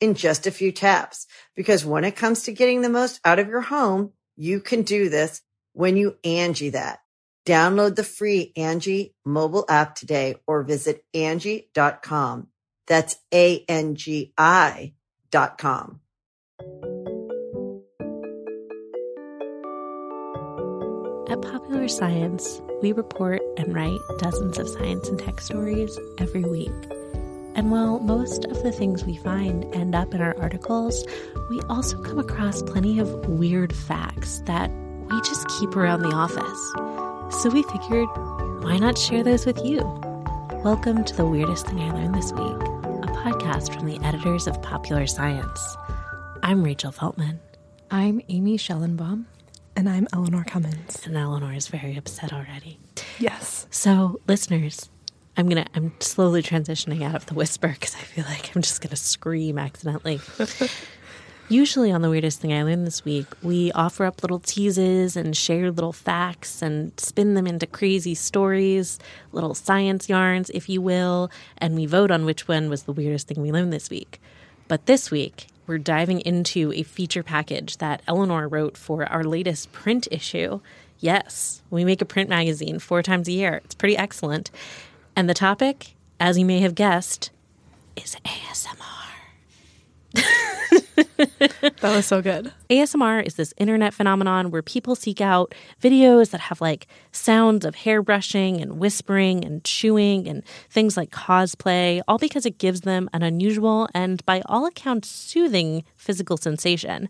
in just a few taps. Because when it comes to getting the most out of your home, you can do this when you Angie that. Download the free Angie mobile app today or visit Angie.com. That's A-N-G-I dot com. At Popular Science, we report and write dozens of science and tech stories every week. And while most of the things we find end up in our articles, we also come across plenty of weird facts that we just keep around the office. So we figured, why not share those with you? Welcome to The Weirdest Thing I Learned This Week, a podcast from the editors of Popular Science. I'm Rachel Feltman. I'm Amy Schellenbaum. And I'm Eleanor Cummins. And Eleanor is very upset already. Yes. So, listeners, I'm gonna I'm slowly transitioning out of the whisper because I feel like I'm just gonna scream accidentally. Usually on the weirdest thing I learned this week, we offer up little teases and share little facts and spin them into crazy stories, little science yarns, if you will, and we vote on which one was the weirdest thing we learned this week. But this week, we're diving into a feature package that Eleanor wrote for our latest print issue. Yes, we make a print magazine four times a year. It's pretty excellent. And the topic, as you may have guessed, is ASMR. that was so good. ASMR is this internet phenomenon where people seek out videos that have like sounds of hair brushing and whispering and chewing and things like cosplay, all because it gives them an unusual and, by all accounts, soothing physical sensation.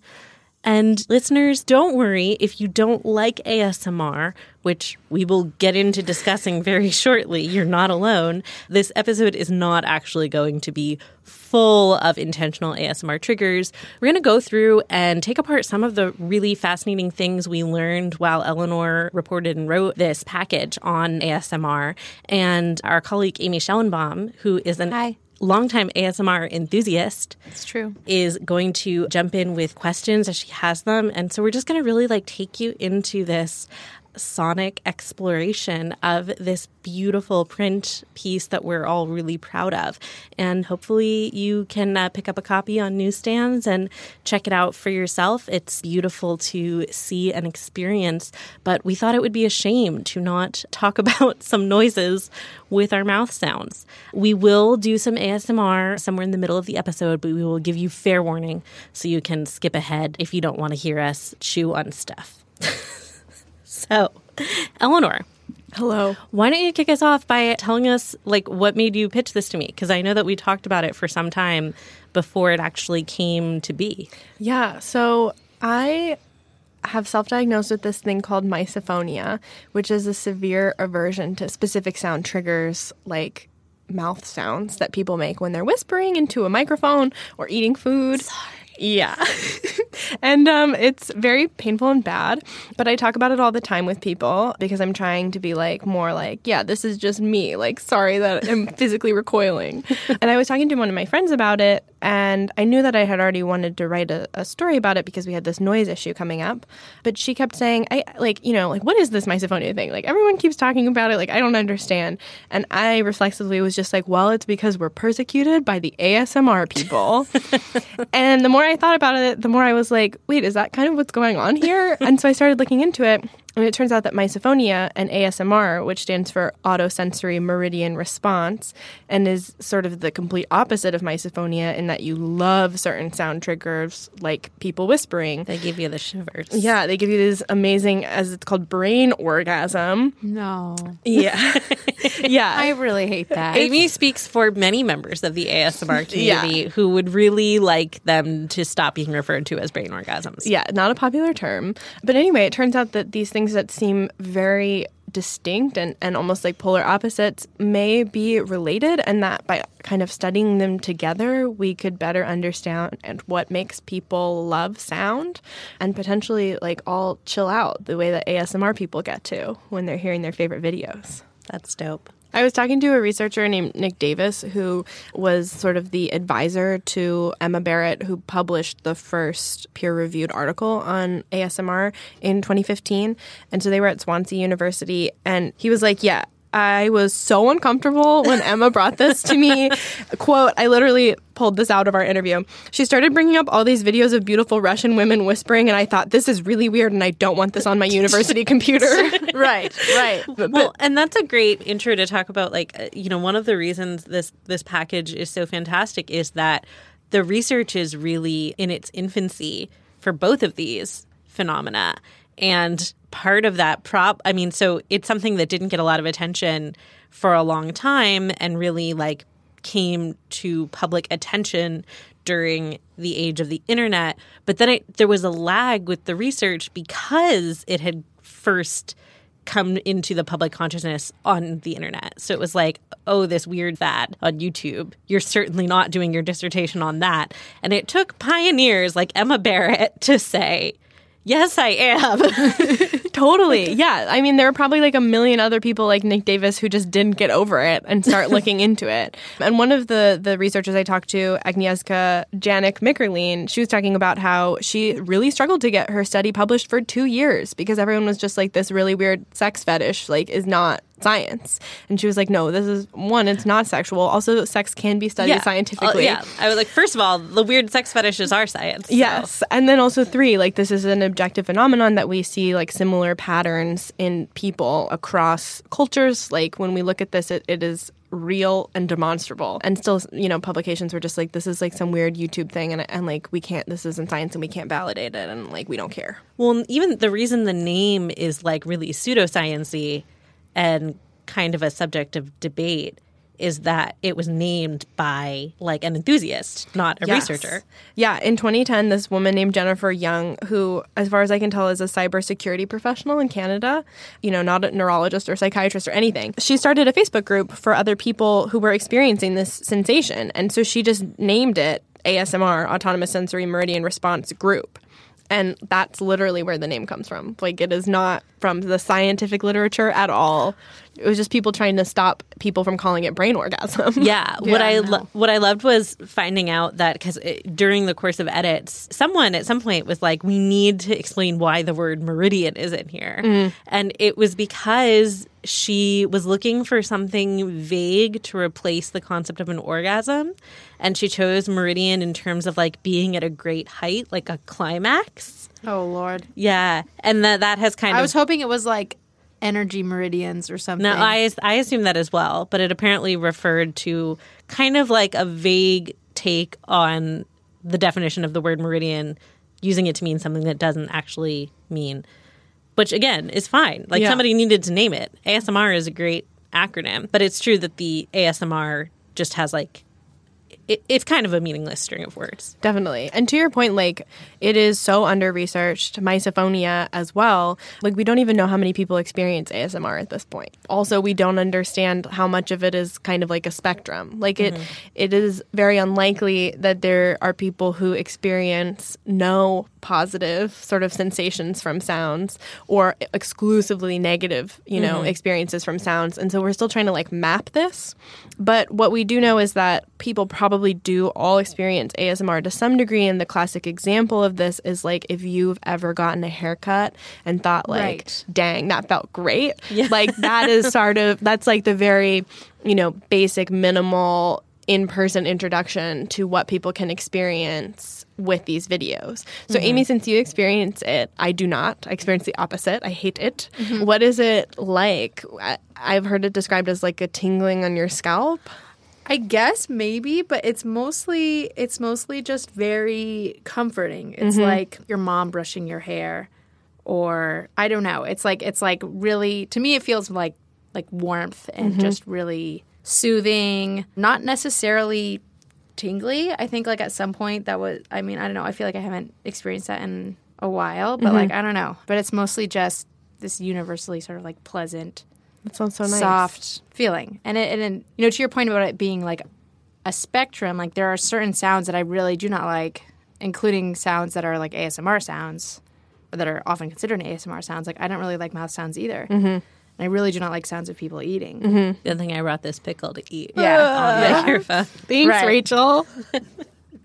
And listeners, don't worry if you don't like ASMR, which we will get into discussing very shortly. You're not alone. This episode is not actually going to be full of intentional ASMR triggers. We're going to go through and take apart some of the really fascinating things we learned while Eleanor reported and wrote this package on ASMR. And our colleague Amy Schellenbaum, who is an Hi longtime ASMR enthusiast. It's true. Is going to jump in with questions as she has them. And so we're just going to really like take you into this sonic exploration of this beautiful print piece that we're all really proud of. And hopefully, you can uh, pick up a copy on newsstands and check it out for yourself. It's beautiful to see and experience, but we thought it would be a shame to not talk about some noises with our mouth sounds. We will do some ASMR somewhere in the middle of the episode, but we will give you fair warning so you can skip ahead if you don't want to hear us chew on stuff. So, Eleanor. Hello. Why don't you kick us off by telling us like what made you pitch this to me? Because I know that we talked about it for some time before it actually came to be. Yeah. So I have self-diagnosed with this thing called misophonia, which is a severe aversion to specific sound triggers like mouth sounds that people make when they're whispering into a microphone or eating food. Sorry. Yeah. and um, it's very painful and bad, but I talk about it all the time with people because I'm trying to be like more like, yeah, this is just me. Like, sorry that I'm physically recoiling. and I was talking to one of my friends about it, And I knew that I had already wanted to write a, a story about it because we had this noise issue coming up. But she kept saying, I like, you know, like, what is this misophonia thing? Like, everyone keeps talking about it. Like, I don't understand. And I reflexively was just like, well, it's because we're persecuted by the ASMR people. and the more I thought about it, the more I was like, wait, is that kind of what's going on here? and so I started looking into it. And it turns out that misophonia and ASMR, which stands for autosensory meridian response, and is sort of the complete opposite of misophonia in that you love certain sound triggers like people whispering. They give you the shivers. Yeah, they give you this amazing, as it's called, brain orgasm. No. Yeah. yeah. I really hate that. Amy speaks for many members of the ASMR community Yeah. who would really like them to stop being referred to as brain orgasms. Yeah, not a popular term. But anyway, it turns out that these things that seem very distinct and, and almost like polar opposites may be related, and that by kind of studying them together, we could better understand and what makes people love sound and potentially like all chill out the way that ASMR people get to when they're hearing their favorite videos. That's dope. I was talking to a researcher named Nick Davis, who was sort of the advisor to Emma Barratt, who published the first peer reviewed article on ASMR in 2015. And so they were at Swansea University, and he was like, Yeah, I was so uncomfortable when Emma brought this to me. Quote, I literally pulled this out of our interview. She started bringing up all these videos of beautiful Russian women whispering, and I thought, this is really weird, and I don't want this on my university computer. right, right. well, and that's a great intro to talk about. Like, uh, you know, one of the reasons this this package is so fantastic is that the research is really in its infancy for both of these phenomena, and part of that prop. I mean, so it's something that didn't get a lot of attention for a long time, and really like came to public attention during the age of the internet. But then it, there was a lag with the research because it had first come into the public consciousness on the internet. So it was like, oh, this weird fad on YouTube. You're certainly not doing your dissertation on that. And it took pioneers like Emma Barratt to say, yes, I am. Totally. Yeah. I mean, there are probably like a million other people like Nick Davis who just didn't get over it and start looking into it. And one of the, the researchers I talked to, Agnieszka Janik McErlean, she was talking about how she really struggled to get her study published for two years because everyone was just like, this really weird sex fetish, like, is not science. And she was like, no, this is one, it's not sexual. Also, sex can be studied Uh, scientifically. yeah. I was like, first of all, the weird sex fetishes are science. so- Yes. And then also three, like this is an objective phenomenon that we see like similar patterns in people across cultures. Like when we look at this, it, it is real and demonstrable. And still, you know, publications were just like, this is like some weird YouTube thing and, and like we can't, this isn't science and we can't validate it and like we don't care. Well, even the reason the name is like really pseudosciency and kind of a subject of debate is that it was named by like an enthusiast, not a Yes. researcher. Yeah, in 2010, this woman named Jennifer Young, who, as far as I can tell, is a cybersecurity professional in Canada, you know, not a neurologist or psychiatrist or anything, she started a Facebook group for other people who were experiencing this sensation. And so she just named it ASMR, Autonomous Sensory Meridian Response Group. And that's literally where the name comes from. Like, it is not from the scientific literature at all. It was just people trying to stop people from calling it brain orgasm. Yeah, what I lo- what I loved was finding out that because during the course of edits, someone at some point was like, "We need to explain why the word meridian is in here," mm-hmm. and it was because she was looking for something vague to replace the concept of an orgasm, and she chose meridian in terms of like being at a great height, like a climax. Oh Lord. Yeah, and that that has kind I of I was hoping it was like energy meridians or something. no, I I assume that as well, but it apparently referred to kind of like a vague take on the definition of the word meridian, using it to mean something that doesn't actually mean. Which again is fine. Like Yeah. somebody needed to name it. ASMR is a great acronym, but it's true that the ASMR just has like it, it's kind of a meaningless string of words. Definitely. And to your point, like, it is so under researched, misophonia as well. Like, we don't even know how many people experience ASMR at this point. Also, we don't understand how much of it is kind of like a spectrum. Like, it, mm-hmm. it is very unlikely that there are people who experience no positive sort of sensations from sounds or exclusively negative, you know, mm-hmm. experiences from sounds. And so we're still trying to like map this. But what we do know is that people probably do all experience ASMR to some degree. And the classic example of this is like if you've ever gotten a haircut and thought like, Right. dang, that felt great. Like that is sort of that's like the very, you know, basic minimal in-person introduction to what people can experience with these videos. So mm-hmm. Amy, since you experience it, I do not. I experience the opposite. I hate it. Mm-hmm. What is it like? I've heard it described as like a tingling on your scalp. I guess maybe, but it's mostly it's mostly just very comforting. It's mm-hmm. like your mom brushing your hair or I don't know. It's like it's like really to me it feels like like warmth and just really soothing, not necessarily tingly. I think like at some point that was I mean, I don't know. I feel like I haven't experienced that in a while, but like I don't know. But it's mostly just this universally sort of like pleasant That sounds so nice. soft feeling. And it, and then, you know, to your point about it being like a spectrum, like there are certain sounds that I really do not like, including sounds that are like ASMR sounds, or that are often considered ASMR sounds. Like I don't really like mouth sounds either. Mm-hmm. And I really do not like sounds of people eating. Mm-hmm. Good thing I brought this pickle to eat. Yeah. on the microphone. Thanks, Right. Rachel.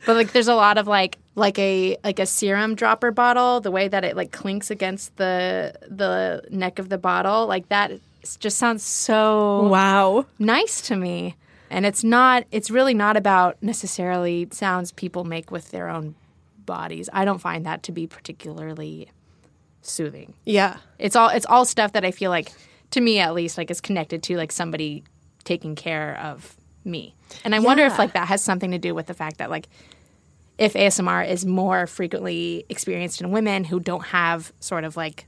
But like there's a lot of like like a like a serum dropper bottle, the way that it like clinks against the the neck of the bottle, like that just sounds so Wow. nice to me. And it's not it's really not about necessarily sounds people make with their own bodies. I don't find that to be particularly soothing. Yeah. It's all it's all stuff that I feel like to me at least like is connected to like somebody taking care of me. And I wonder if like that has something to do with the fact that like if ASMR is more frequently experienced in women who don't have sort of like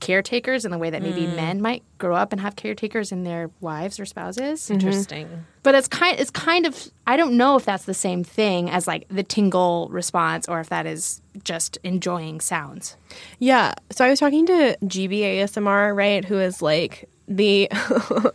caretakers in the way that maybe mm. men might grow up and have caretakers in their wives or spouses. Mm-hmm. Interesting. But it's kind it's kind of I don't know if that's the same thing as like the tingle response or if that is just enjoying sounds. Yeah. So I was talking to Gibi ASMR, right, who is like the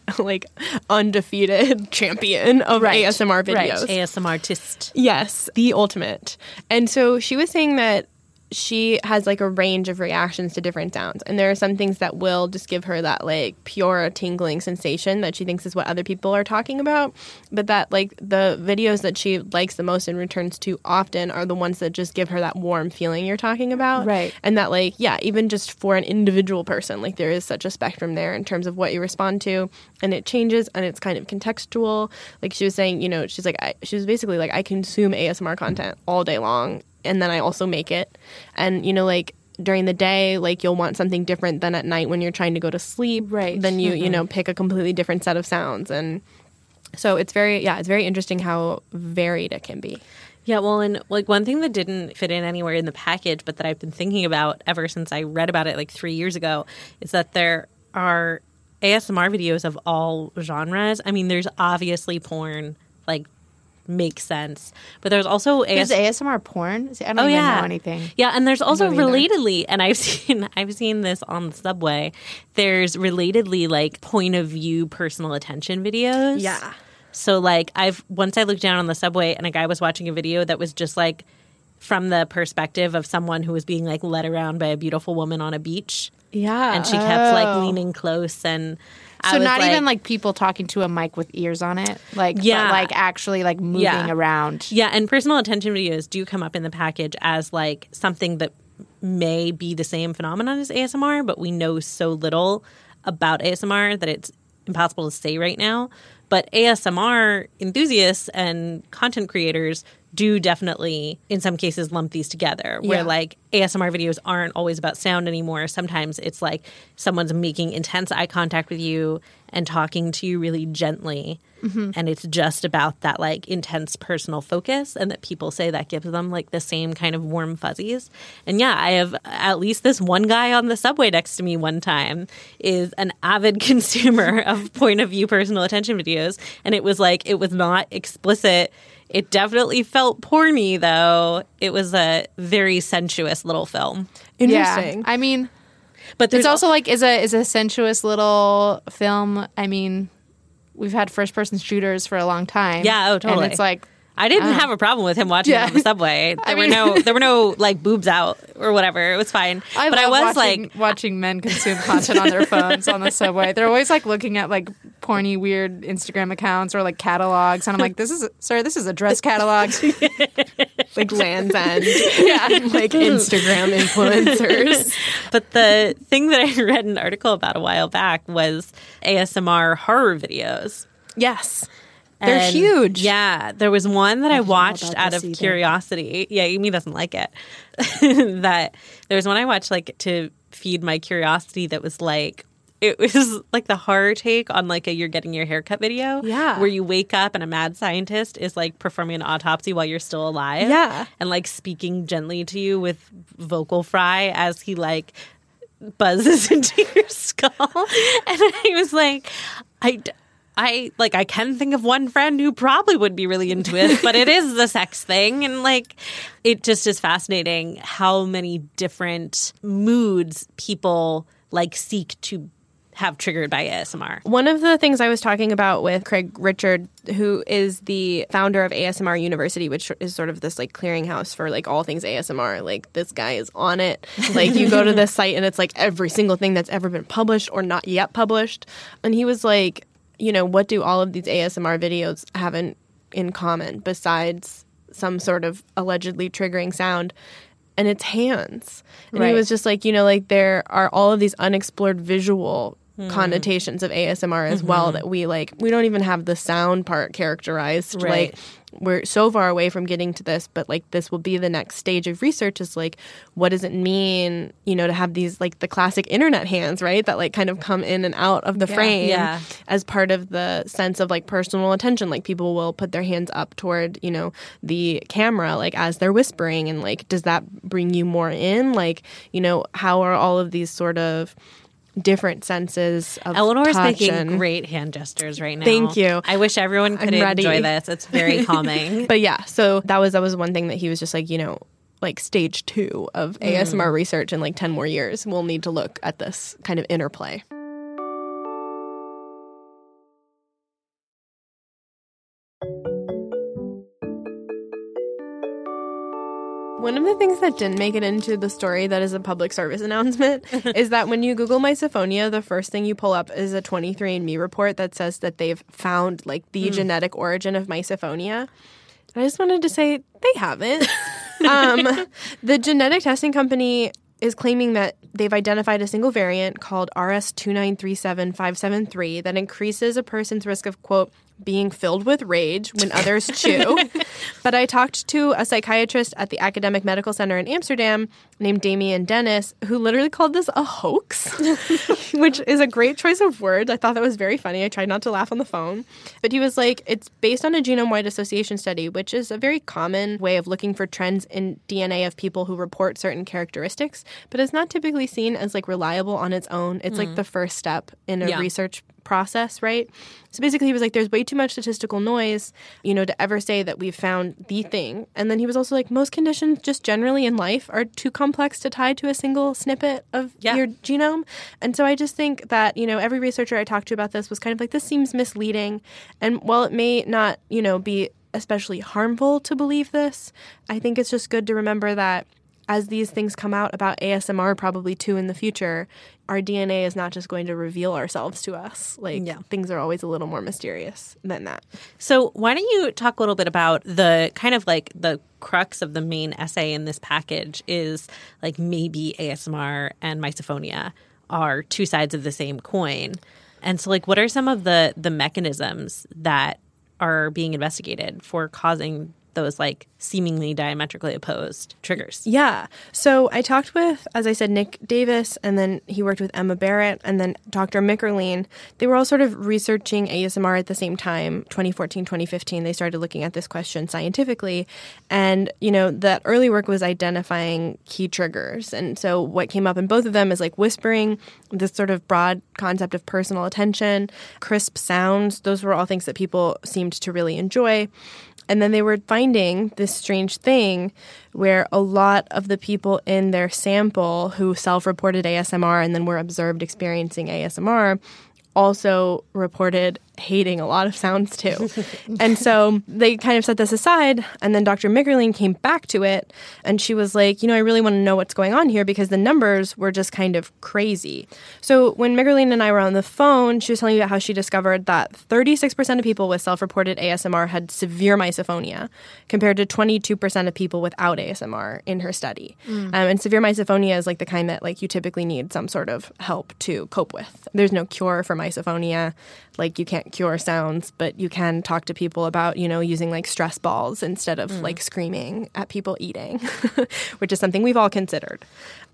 like undefeated champion of Right. ASMR Right. videos. ASMR artist. Yes, the ultimate. And so she was saying that she has like a range of reactions to different sounds. And there are some things that will just give her that like pure tingling sensation that she thinks is what other people are talking about. But that like the videos that she likes the most and returns to often are the ones that just give her that warm feeling you're talking about. Right. And that like, yeah, even just for an individual person, like there is such a spectrum there in terms of what you respond to. And it changes and it's kind of contextual. Like she was saying, you know, she's like, I, she was basically like, I consume ASMR content all day long and then I also make it. And, you know, like, during the day, like you'll want something different than at night when you're trying to go to sleep. Right. Then you, you mm-hmm. know, pick a completely different set of sounds. And so it's very, yeah, it's very interesting how varied it can be. Yeah, well, and like one thing that didn't fit in anywhere in the package, but that I've been thinking about ever since I read about it like three years ago, is that there are ASMR videos of all genres. I mean, there's obviously porn, like makes sense, but there's also There's ASMR porn. See, I don't Oh even yeah, know anything. Yeah, and there's also relatedly, and I've seen I've seen this on the subway. There's relatedly like point of view personal attention videos. Yeah. So like I've once I looked down on the subway and a guy was watching a video that was just like from the perspective of someone who was being like led around by a beautiful woman on a beach, Yeah. and she kept like oh. leaning close and. I So not even like people talking to a mic with ears on it, like but, Yeah. like actually like moving Yeah. around. Yeah, and personal attention videos do come up in the package as like something that may be the same phenomenon as ASMR, but we know so little about ASMR that it's impossible to say right now. But ASMR enthusiasts and content creators do definitely, in some cases, lump these together. Where Yeah. like ASMR videos aren't always about sound anymore. Sometimes it's like someone's making intense eye contact with you and talking to you really gently. Mm-hmm. And it's just about that like intense personal focus, and that people say that gives them like the same kind of warm fuzzies. And yeah, I have at least this one guy on the subway next to me one time is an avid consumer of point of view personal attention videos. And it was like, it was not explicit. It definitely felt porny, though. It was a very sensuous little film. Interesting. Yeah. I mean, But there's it's also like is a is a sensuous little film. I mean, we've had first person shooters for a long time. Yeah, oh, totally. And it's like I didn't uh, have a problem with him watching Yeah. it on the subway. There were mean- no there were no like boobs out or whatever. It was fine. I but I was watching, like watching men consume content on their phones on the subway. They're always like looking at like porny, weird Instagram accounts or like catalogs, and I'm like, "This is, sir, this is a dress catalog." like Lands' End, yeah, like Instagram influencers. But the thing that I read an article about a while back was ASMR horror videos. Yes, they're And, huge. Yeah, there was one that I watched out of either. curiosity. Yeah, Amy doesn't like it. that there was one I watched like to feed my curiosity that was like it was like the horror take on like a you're getting your haircut video. Yeah. Where you wake up and a mad scientist is like performing an autopsy while you're still alive. Yeah. And like speaking gently to you with vocal fry as he like buzzes into your skull. And I was like, I, d- I like I can think of one friend who probably would be really into it, but it is the sex thing, and like it just is fascinating how many different moods people like seek to have triggered by ASMR. One of the things I was talking about with Craig Richard, who is the founder of ASMR University, which is sort of this like clearinghouse for like all things ASMR. Like this guy is on it. Like you go to this site and it's like every single thing that's ever been published or not yet published. And he was like, you know, what do all of these ASMR videos have in in common besides some sort of allegedly triggering sound? And it's hands. And he was just like, you know, like there are all of these unexplored visual Mm-hmm. connotations of ASMR as well mm-hmm. that we like we don't even have the sound part characterized Right. like we're so far away from getting to this but like this will be the next stage of research is like what does it mean you know to have these like the classic internet hands right that like kind of come in and out of the frame Yeah. as part of the sense of like personal attention like people will put their hands up toward you know the camera like as they're whispering and like does that bring you more in like you know how are all of these sort of different senses of Eleanor's touch making and- great hand gestures right now. Thank you. I wish everyone could I'm ready. enjoy this. It's very calming. but yeah so that was that was one thing that he was just like you know like stage two of mm. asmr research in like 10 more years we'll need to look at this kind of interplay One of the things that didn't make it into the story that is a public service announcement is that when you Google misophonia, the first thing you pull up is a 23andMe report that says that they've found like the genetic origin of misophonia. I just wanted to say they haven't. um, the genetic testing company is claiming that they've identified a single variant called RS2937573 that increases a person's risk of, quote, being filled with rage when others chew. But I talked to a psychiatrist at the Academic Medical Center in Amsterdam named Damiaan Denys, who literally called this a hoax, which is a great choice of words. I thought that was very funny. I tried not to laugh on the phone. But he was like, it's based on a genome wide association study, which is a very common way of looking for trends in DNA of people who report certain characteristics, but it's not typically seen as like reliable on its own. It's like mm. the first step in a Yeah. research process, right? So basically, he was like, there's way too much statistical noise, you know, to ever say that we've found the thing. And then he was also like, most conditions just generally in life are too complex to tie to a single snippet of Yeah. your genome. And so I just think that, you know, every researcher I talked to about this was kind of like, this seems misleading. And while it may not, you know, be especially harmful to believe this, I think it's just good to remember that as these things come out about ASMR, probably too in the future, our DNA is not just going to reveal ourselves to us. Like Yeah. things are always a little more mysterious than that. So, why don't you talk a little bit about the kind of like the crux of the main essay in this package is like maybe ASMR and misophonia are two sides of the same coin. And so like what are some of the the mechanisms that are being investigated for causing those like seemingly diametrically opposed triggers? Yeah. So I talked with, as I said, Nick Davis, and then he worked with Emma Barratt, and then Dr. McErlean. They were all sort of researching ASMR at the same time, 2014, 2015. They started looking at this question scientifically. And, you know, that early work was identifying key triggers. And so what came up in both of them is like whispering, this sort of broad concept of personal attention, crisp sounds. Those were all things that people seemed to really enjoy. And then they were finding this strange thing where a lot of the people in their sample who self reported ASMR and then were observed experiencing ASMR also reported hating a lot of sounds too. and so they kind of set this aside. And then Dr. McErlean came back to it and she was like, you know, I really want to know what's going on here because the numbers were just kind of crazy. So when McErlean and I were on the phone, she was telling me about how she discovered that 36% of people with self reported ASMR had severe misophonia compared to 22% of people without ASMR in her study. Um, and severe misophonia is like the kind that like you typically need some sort of help to cope with. There's no cure for misophonia. Like you can't cure sounds, but you can talk to people about, you know, using like stress balls instead of mm. like screaming at people eating, which is something we've all considered.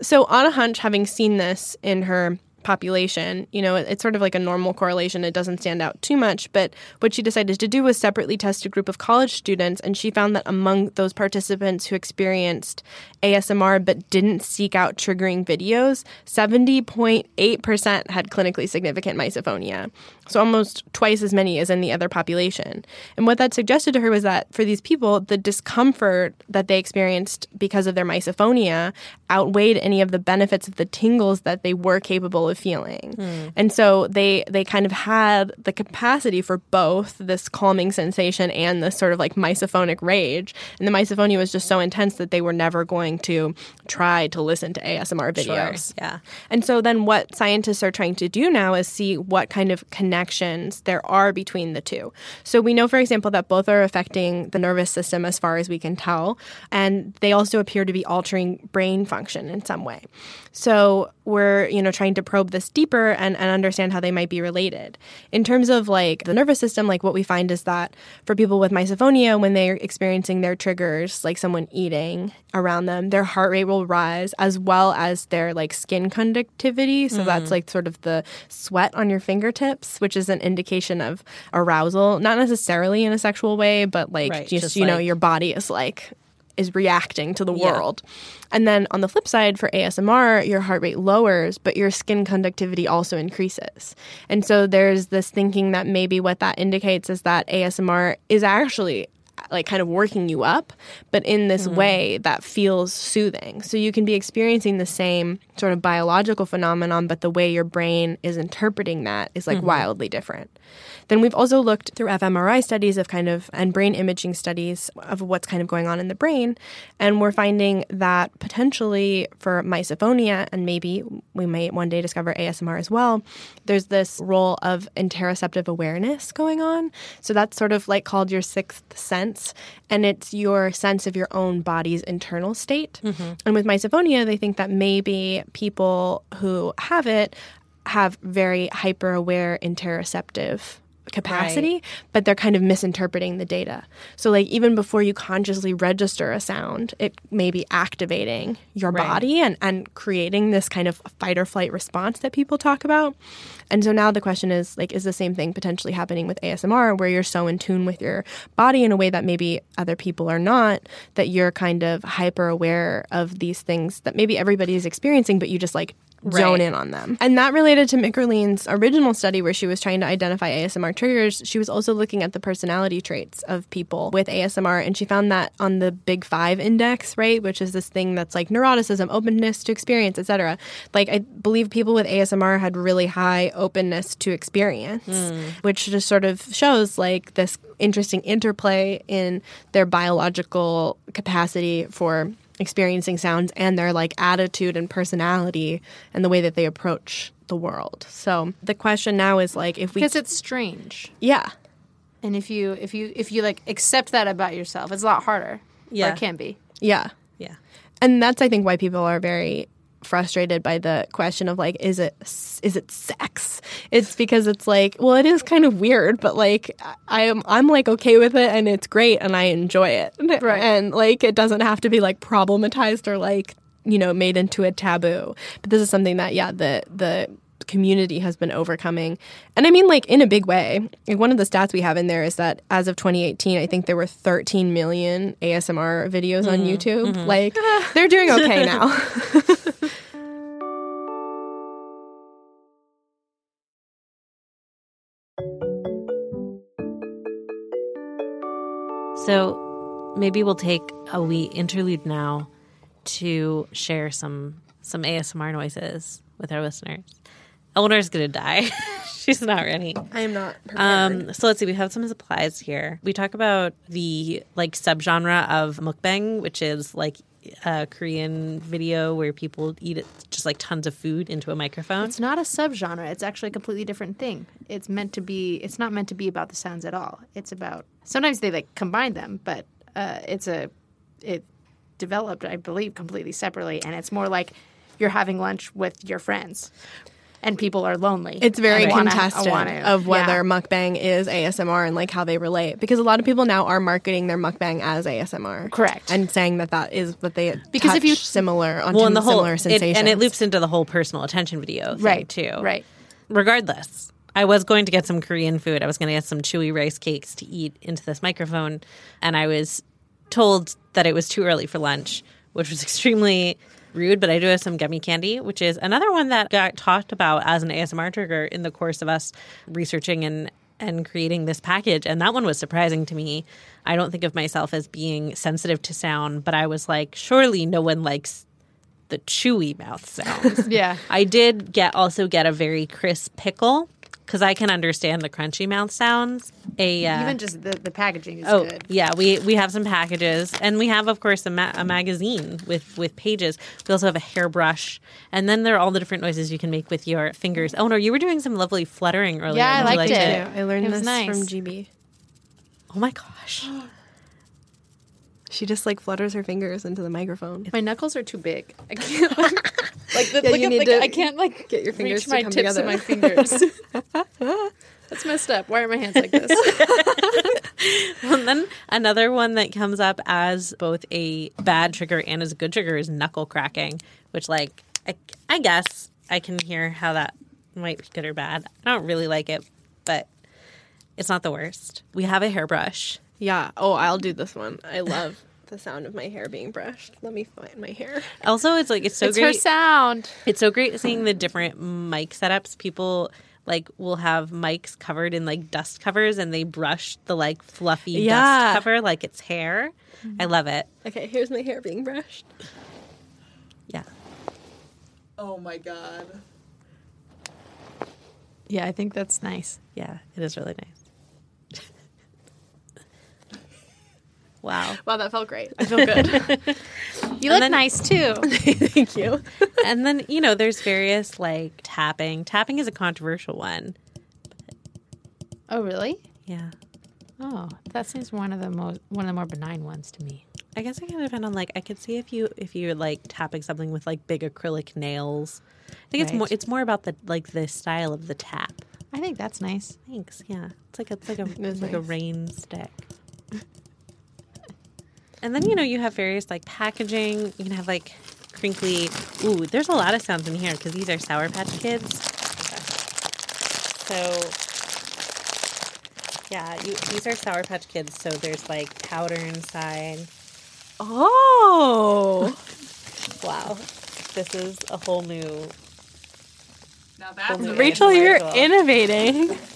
So on a hunch, having seen this in her population, you know, it's sort of like a normal correlation. It doesn't stand out too much. But what she decided to do was separately test a group of college students, and she found that among those participants who experienced ASMR but didn't seek out triggering videos, 70.8% had clinically significant misophonia. So almost twice as many as in the other population. And what that suggested to her was that for these people, the discomfort that they experienced because of their misophonia outweighed any of the benefits of the tingles that they were capable of feeling. Hmm. And so they they kind of had the capacity for both this calming sensation and this sort of like misophonic rage. And the misophonia was just so intense that they were never going to try to listen to ASMR videos. Yeah. And so then what scientists are trying to do now is see what kind of connections there are between the two. So we know, for example, that both are affecting the nervous system as far as we can tell, and they also appear to be altering brain function in some way. So we're, you know, trying to probe this deeper and, and understand how they might be related. In terms of like the nervous system, like what we find is that for people with misophonia, when they're experiencing their triggers, like someone eating around them, their heart rate will rise as well as their like skin conductivity. So mm. that's like sort of the sweat on your fingertips, which is an indication of arousal, not necessarily in a sexual way, but like Right, just, just you know, your body is like is reacting to the Yeah. world. And then on the flip side, for ASMR, your heart rate lowers, but your skin conductivity also increases. And so there's this thinking that maybe what that indicates is that ASMR is actually like kind of working you up, but in this hmm. way that feels soothing. So you can be experiencing the same sort of biological phenomenon, but the way your brain is interpreting that is like mm-hmm. wildly different. Then we've also looked through fMRI studies of kind of and brain imaging studies of what's kind of going on in the brain, and we're finding that potentially for misophonia and maybe we might one day discover ASMR as well, there's this role of interoceptive awareness going on. So that's sort of like called your sixth sense, and it's your sense of your own body's internal state. Mm-hmm. And with misophonia, they think that maybe people who have it have very hyper aware interoceptive capacity, but they're kind of misinterpreting the data. So, like, even before you consciously register a sound, it may be activating your body and, and creating this kind of fight or flight response that people talk about. And so now the question is, like, is the same thing potentially happening with ASMR where you're so in tune with your body in a way that maybe other people are not, that you're kind of hyper aware of these things that maybe everybody is experiencing, but you just like zone in on them. And that related to McErlean's original study where she was trying to identify ASMR triggers. She was also looking at the personality traits of people with ASMR and she found that on the Big 5 index, right, which is this thing that's like neuroticism, openness to experience, etc. Like I believe people with ASMR had really high openness to experience, hmm. which just sort of shows like this interesting interplay in their biological capacity for experiencing sounds and their like attitude and personality and the way that they approach the world. So the question now is like if we because it's strange. yeah. And if you if you if you like accept that about yourself, it's a lot harder. Yeah. Or it can be. Yeah. Yeah. And that's I think why people are very frustrated by the question of like is it is it sex? It's because it's like well it is kind of weird but like i am i'm like okay with it and it's great and i enjoy it. Right. and like it doesn't have to be like problematized or like you know made into a taboo. But this is something that yeah the the community has been overcoming. And i mean like in a big way. Like one of the stats we have in there is that as of 2018 i think there were 13 million asmr videos on mm-hmm. youtube. Mm-hmm. Like they're doing okay now So maybe we'll take a wee interlude now to share some some ASMR noises with our listeners. Eleanor's gonna die. She's not ready. I am not prepared. Um, so let's see. We have some supplies here. We talk about the like subgenre of mukbang, which is like a Korean video where people eat it, just like tons of food into a microphone. It's not a subgenre. It's actually a completely different thing. It's meant to be. It's not meant to be about the sounds at all. It's about. Sometimes they like combine them, but uh, it's a. It developed, I believe, completely separately, and it's more like you're having lunch with your friends, and people are lonely. It's very and wanna- contested wanna- of whether yeah. mukbang is ASMR and like how they relate because a lot of people now are marketing their mukbang as ASMR, Correct. and saying that that is what they Because if touch you- similar on well, and the whole similar it, and it loops into the whole personal attention video thing right too. Right. Regardless, I was going to get some Korean food. I was going to get some chewy rice cakes to eat into this microphone, and I was told that it was too early for lunch, which was extremely rude. But I do have some gummy candy, which is another one that got talked about as an ASMR trigger in the course of us researching and and creating this package. And that one was surprising to me. I don't think of myself as being sensitive to sound, but I was like, surely no one likes the chewy mouth sounds. Yeah. I did get also get a very crisp pickle because I can understand the crunchy mouth sounds. A uh, Even just the, the packaging is oh good. yeah, we we have some packages and we have of course a, ma- a magazine with with pages. We also have a hairbrush and then there are all the different noises you can make with your fingers. Oh no, you were doing some lovely fluttering earlier. Yeah, I Would you liked like it. I learned It was this nice. from Gibi. Oh my gosh. She just like flutters her fingers into the microphone. My knuckles are too big. I can't like, like, the, Yeah, look you at, need like to I can't like get your fingers reach to my come tips together. of my fingers. That's messed up. Why are my hands like this? And then another one that comes up as both a bad trigger and as a good trigger is knuckle cracking, which, like, I, I guess I can hear how that might be good or bad. I don't really like it, but it's not the worst. We have a hairbrush. Yeah. Oh, I'll do this one. I love the sound of my hair being brushed. Let me find my hair. Also, it's like it's so it's her great. sound. It's so great seeing the different mic setups. People like will have mics covered in like dust covers and they brush the like fluffy Yeah. dust cover like it's hair. I mm-hmm. love it. Okay, here's my hair being brushed. Yeah. Oh my god. Yeah, I think that's nice. Yeah, it is really nice. Wow. Wow, that felt great. I feel good. You look then- nice too. Thank you. and then, you know, there's various like tapping. Tapping is a controversial one. oh, really? Yeah. Oh, that seems one of the most one of the more benign ones to me. I guess it can depend on like I could see if you if you're like tapping something with like big acrylic nails. I think it's more it's more about the like the style of the tap. I think that's nice. Thanks. Yeah. It's like it's like a it's like a rain stick. And then you know you have various like packaging. You can have like crinkly. Ooh, there's a lot of sounds in here because these are Sour Patch Kids. So yeah, you, these are Sour Patch Kids. So there's like powder inside. Oh. Wow, this is a whole new. Now whole that's new. Rachel, you're innovating.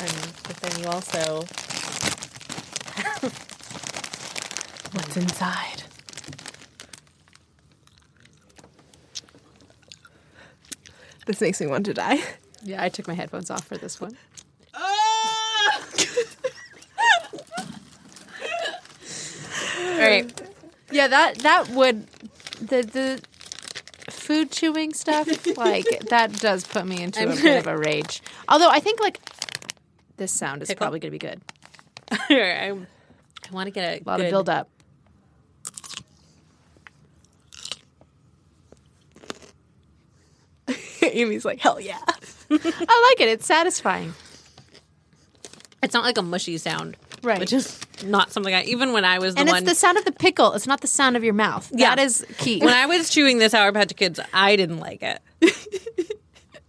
And but then you also What's inside? This makes me want to die. Yeah, I took my headphones off for this one. Ah! All right. Yeah, that that would the the food chewing stuff like that does put me into a bit of a rage. Although I think like this sound is Pickle? probably going to be good. I, I want to get a A lot good, of build up. Amy's like, hell yeah. I like it. It's satisfying. It's not like a mushy sound, Right. Which is not something I even when I was the and one it's the sound of the pickle. It's not the sound of your mouth. Yeah. That is key. when I was chewing the Sour Patch Kids, I didn't like it.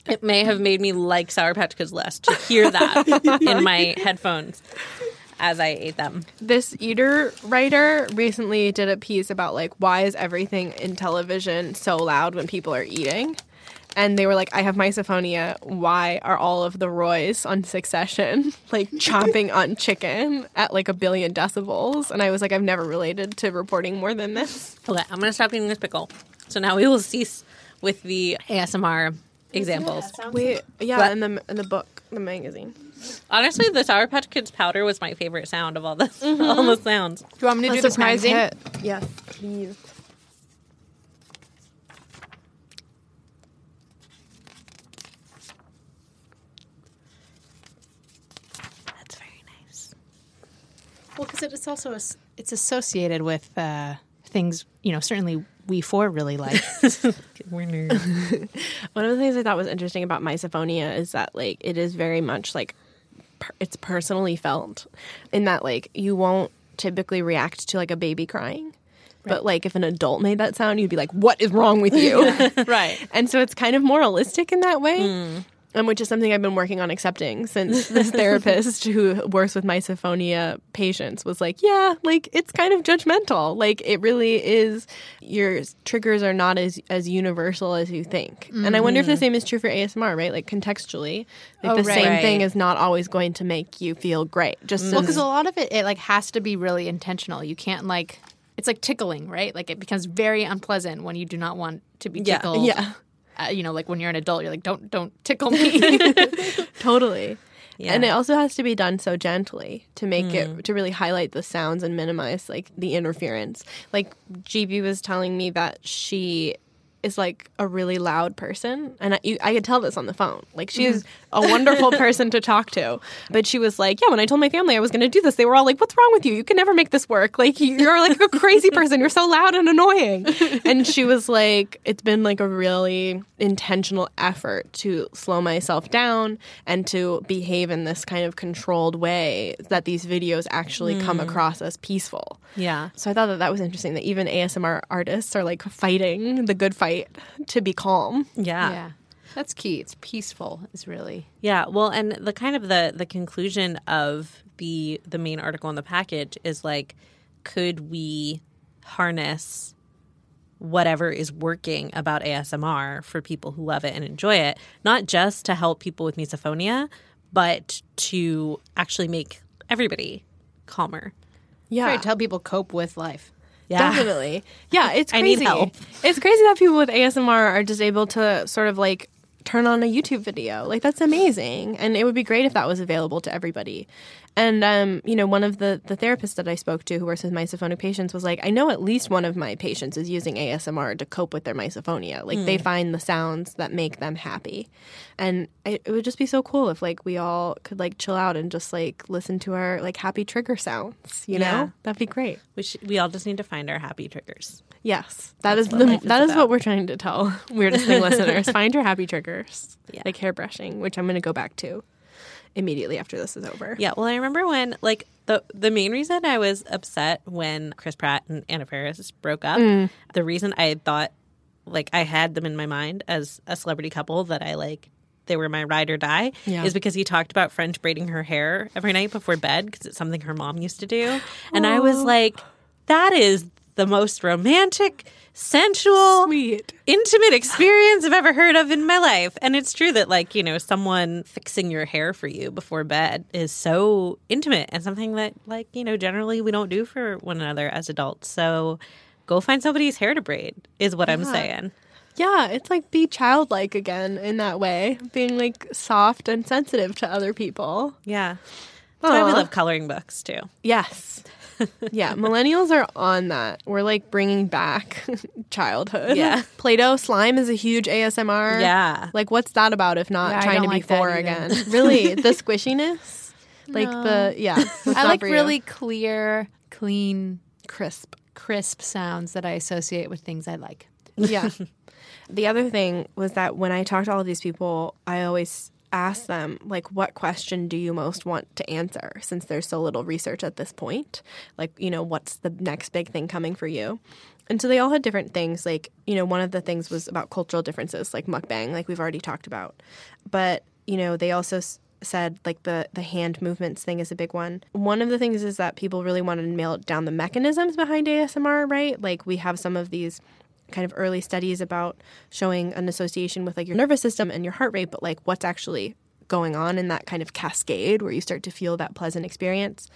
It may have made me like Sour Patch Kids less to hear that in my headphones as I ate them. This eater writer recently did a piece about like why is everything in television so loud when people are eating? And they were like, I have misophonia. Why are all of the Roys on Succession like chomping on chicken at like a billion decibels? And I was like, I've never related to reporting more than this. Okay, I'm gonna stop eating this pickle. So now we will cease with the ASMR examples. Wait, yeah, What? in the in the book, the magazine. Honestly, the Sour Patch Kids powder was my favorite sound of all the all the sounds. Do you want me to A do this surprise magazine? hit. Yes, please. That's very nice. Well, because it's also as- it's associated with uh, things you know. Certainly, we four really like. We're nerds. One of the things I thought was interesting about misophonia is that like it is very much like per- it's personally felt in that like you won't typically react to like a baby crying. But like if an adult made that sound, you'd be like, "What is wrong with you?" right. and so it's kind of moralistic in that way. Mm. Um, which is something I've been working on accepting since this therapist who works with misophonia patients was like, yeah, like it's kind of judgmental. Like it really is. Your triggers are not as as universal as you think. And I wonder if the same is true for ASMR, right? Like contextually, like Oh, the right. same thing is not always going to make you feel great. Just well, because a lot of it, it like has to be really intentional. You can't like it's like tickling, right? Like it becomes very unpleasant when you do not want to be Yeah. tickled. yeah, Uh, you know, like when you're an adult, you're like, don't don't tickle me. totally. Yeah. And it also has to be done so gently to make it to really highlight the sounds and minimize like the interference. Like Gibi was telling me that she is like a really loud person, and I, you, I could tell this on the phone. Like she mm-hmm. is a wonderful person to talk to, but she was like, "Yeah, when I told my family I was going to do this, they were all like, "What's wrong with you? You can never make this work. Like you're like a crazy person. You're so loud and annoying." And she was like, "It's been like a really intentional effort to slow myself down and to behave in this kind of controlled way that these videos actually come mm. across as peaceful." Yeah. So I thought that that was interesting that even ASMR artists are like fighting the good fight to be calm. Yeah. yeah, that's key. It's peaceful. Is really Yeah, well, and the kind of the the conclusion of the the main article in the package is like, could we harness whatever is working about ASMR for people who love it and enjoy it, not just to help people with misophonia, but to actually make everybody calmer. Yeah, try to help people cope with life. Yeah, definitely. Yeah, it's I crazy. need help. It's crazy that people with ASMR are just able to sort of like turn on a YouTube video. Like that's amazing, and it would be great if that was available to everybody. And um, you know, one of the the therapists that I spoke to who works with misophonic patients was like, I know at least one of my patients is using ASMR to cope with their misophonia. Like they find the sounds that make them happy, and it, it would just be so cool if like we all could like chill out and just like listen to our like happy trigger sounds. You know, that'd be great. we should, we all just need to find our happy triggers. Yes, that is what the is that is what we're trying to tell weirdest thing listeners. Find your happy triggers, Yeah. like hairbrushing, which I'm going to go back to immediately after this is over. Yeah, well, I remember when like the the main reason I was upset when Chris Pratt and Anna Faris broke up. Mm. The reason I thought like I had them in my mind as a celebrity couple that I like they were my ride or die Yeah. is because he talked about French braiding her hair every night before bed because it's something her mom used to do, and I was like, that is the most romantic, sensual, Sweet. intimate experience I've ever heard of in my life. And it's true that, like, you know, someone fixing your hair for you before bed is so intimate and something that, like, you know, generally we don't do for one another as adults. So go find somebody's hair to braid, is what I'm saying. Yeah, it's like be childlike again in that way, being like soft and sensitive to other people. Yeah. That's why we love coloring books too. Yes. Yeah, millennials are on that. We're like bringing back childhood. Yeah. Play-Doh slime is a huge ASMR. Yeah. Like what's that about if not Yeah, trying to be like four again? really? The squishiness? Like the yeah. I like really clear, clean, crisp. crisp sounds that I associate with things I like. Yeah. the other thing was that when I talk to all of these people, I always ask them like what question do you most want to answer since there's so little research at this point? Like you know what's the next big thing coming for you? And so they all had different things like you know one of the things was about cultural differences like mukbang like we've already talked about. But you know they also s- said like the the hand movements thing is a big one. One of the things is that people really wanted to nail down the mechanisms behind asmr right? Like we have some of these kind of early studies about showing an association with like your nervous system and your heart rate, but like what's actually going on in that kind of cascade where you start to feel that pleasant experience.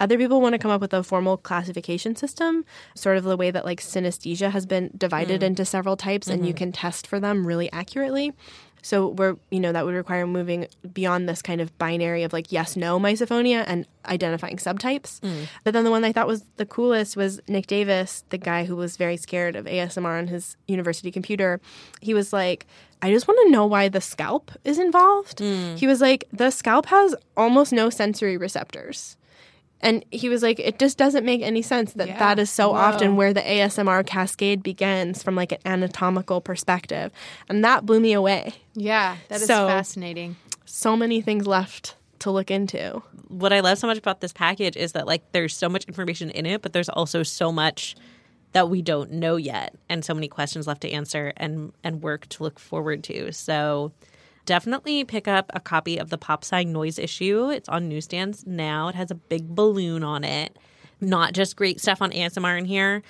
Other people want to come up with a formal classification system, sort of the way that like synesthesia has been divided mm. into several types and you mm-hmm. can test for them really accurately. So we're, you know, that would require moving beyond this kind of binary of like yes, no misophonia and identifying subtypes. Mm. But then the one I thought was the coolest was Nick Davis, the guy who was very scared of ASMR on his university computer. He was like, I just want to know why the scalp is involved. Mm. He was like, the scalp has almost no sensory receptors. And he was like, it just doesn't make any sense that Yeah. that is so often where the ASMR cascade begins from like an anatomical perspective. And that blew me away. Yeah, that is So- fascinating. So many things left to look into. what I love so much about this package is that like there's so much information in it, but there's also so much that we don't know yet, and so many questions left to answer and and work to look forward to. So definitely pick up a copy of the Pop Sci Noise issue. It's on newsstands now. It has a big balloon on it. Not just great stuff on ASMR in here,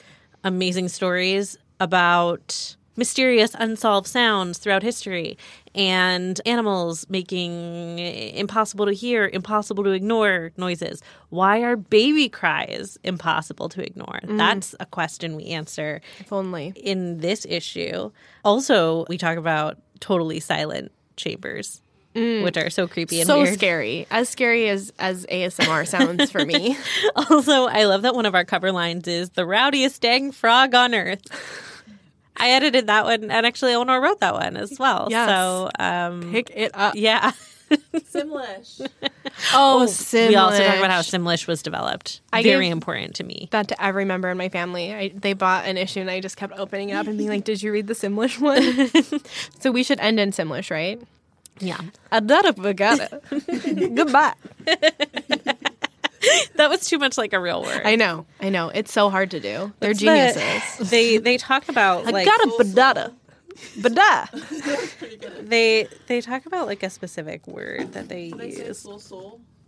amazing stories about mysterious unsolved sounds throughout history and animals making impossible to hear, impossible to ignore noises. Why are baby cries impossible to ignore? Mm. That's a question we answer If only. in this issue. Also, we talk about totally silent chambers, which are so creepy and So weird. scary. As scary as, as ASMR sounds for me. Also, I love that one of our cover lines is the rowdiest dang frog on earth. I edited that one, and actually, Eleanor wrote that one as well. Yes. So, um, Pick it up. yeah. Oh, Simlish. We also talk about how Simlish. Simlish was developed. I Very important to me. that to every member in my family. I, they bought an issue and I just kept opening it up and being like, "Did you read the Simlish one?" so we should end in Simlish, right? Yeah. I gotta it. Goodbye. That was too much like a real word. I know, I know. It's so hard to do. They're But geniuses. they they talk about I got a badada. Bada. they they talk about like a specific word that they use.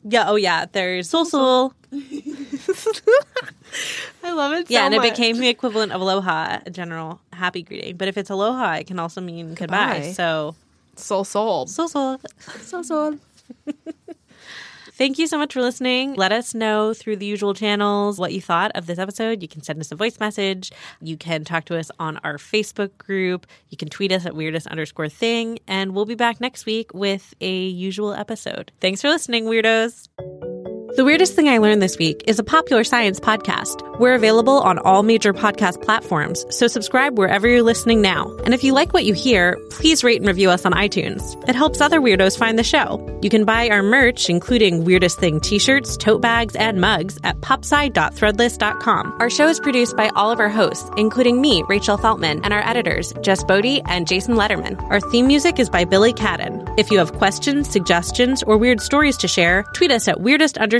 Yeah. Oh yeah. There's sul sul. I love it. Yeah, so and it became the equivalent of aloha, a general happy greeting. But if it's aloha, it can also mean goodbye. Goodbye. So sul sul. sul sul. Sul sul. Thank you so much for listening. Let us know through the usual channels what you thought of this episode. You can send us a voice message. You can talk to us on our Facebook group. You can tweet us at weirdest underscore thing. And we'll be back next week with a usual episode. Thanks for listening, weirdos. The Weirdest Thing I Learned This Week is a popular science podcast. We're available on all major podcast platforms, so subscribe wherever you're listening now. And if you like what you hear, please rate and review us on iTunes. It helps other weirdos find the show. You can buy our merch, including Weirdest Thing t shirts, tote bags, and mugs at popsci.threadless.com. Our show is produced by all of our hosts, including me, Rachel Feltman, and our editors, Jess Boddy and Jason Lederman. Our theme music is by Billy Cadden. If you have questions, suggestions, or weird stories to share, tweet us at weirdest underscore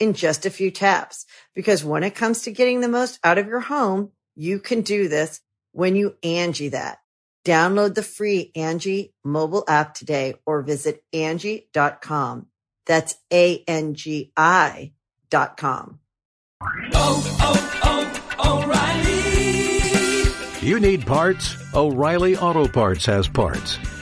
in just a few taps. Because when it comes to getting the most out of your home, you can do this when you Angi that. Download the free Angi mobile app today or visit Angi.com. That's A-N-G-I dot com. Oh, oh, oh, O'Reilly. You need parts? O'Reilly Auto Parts has parts.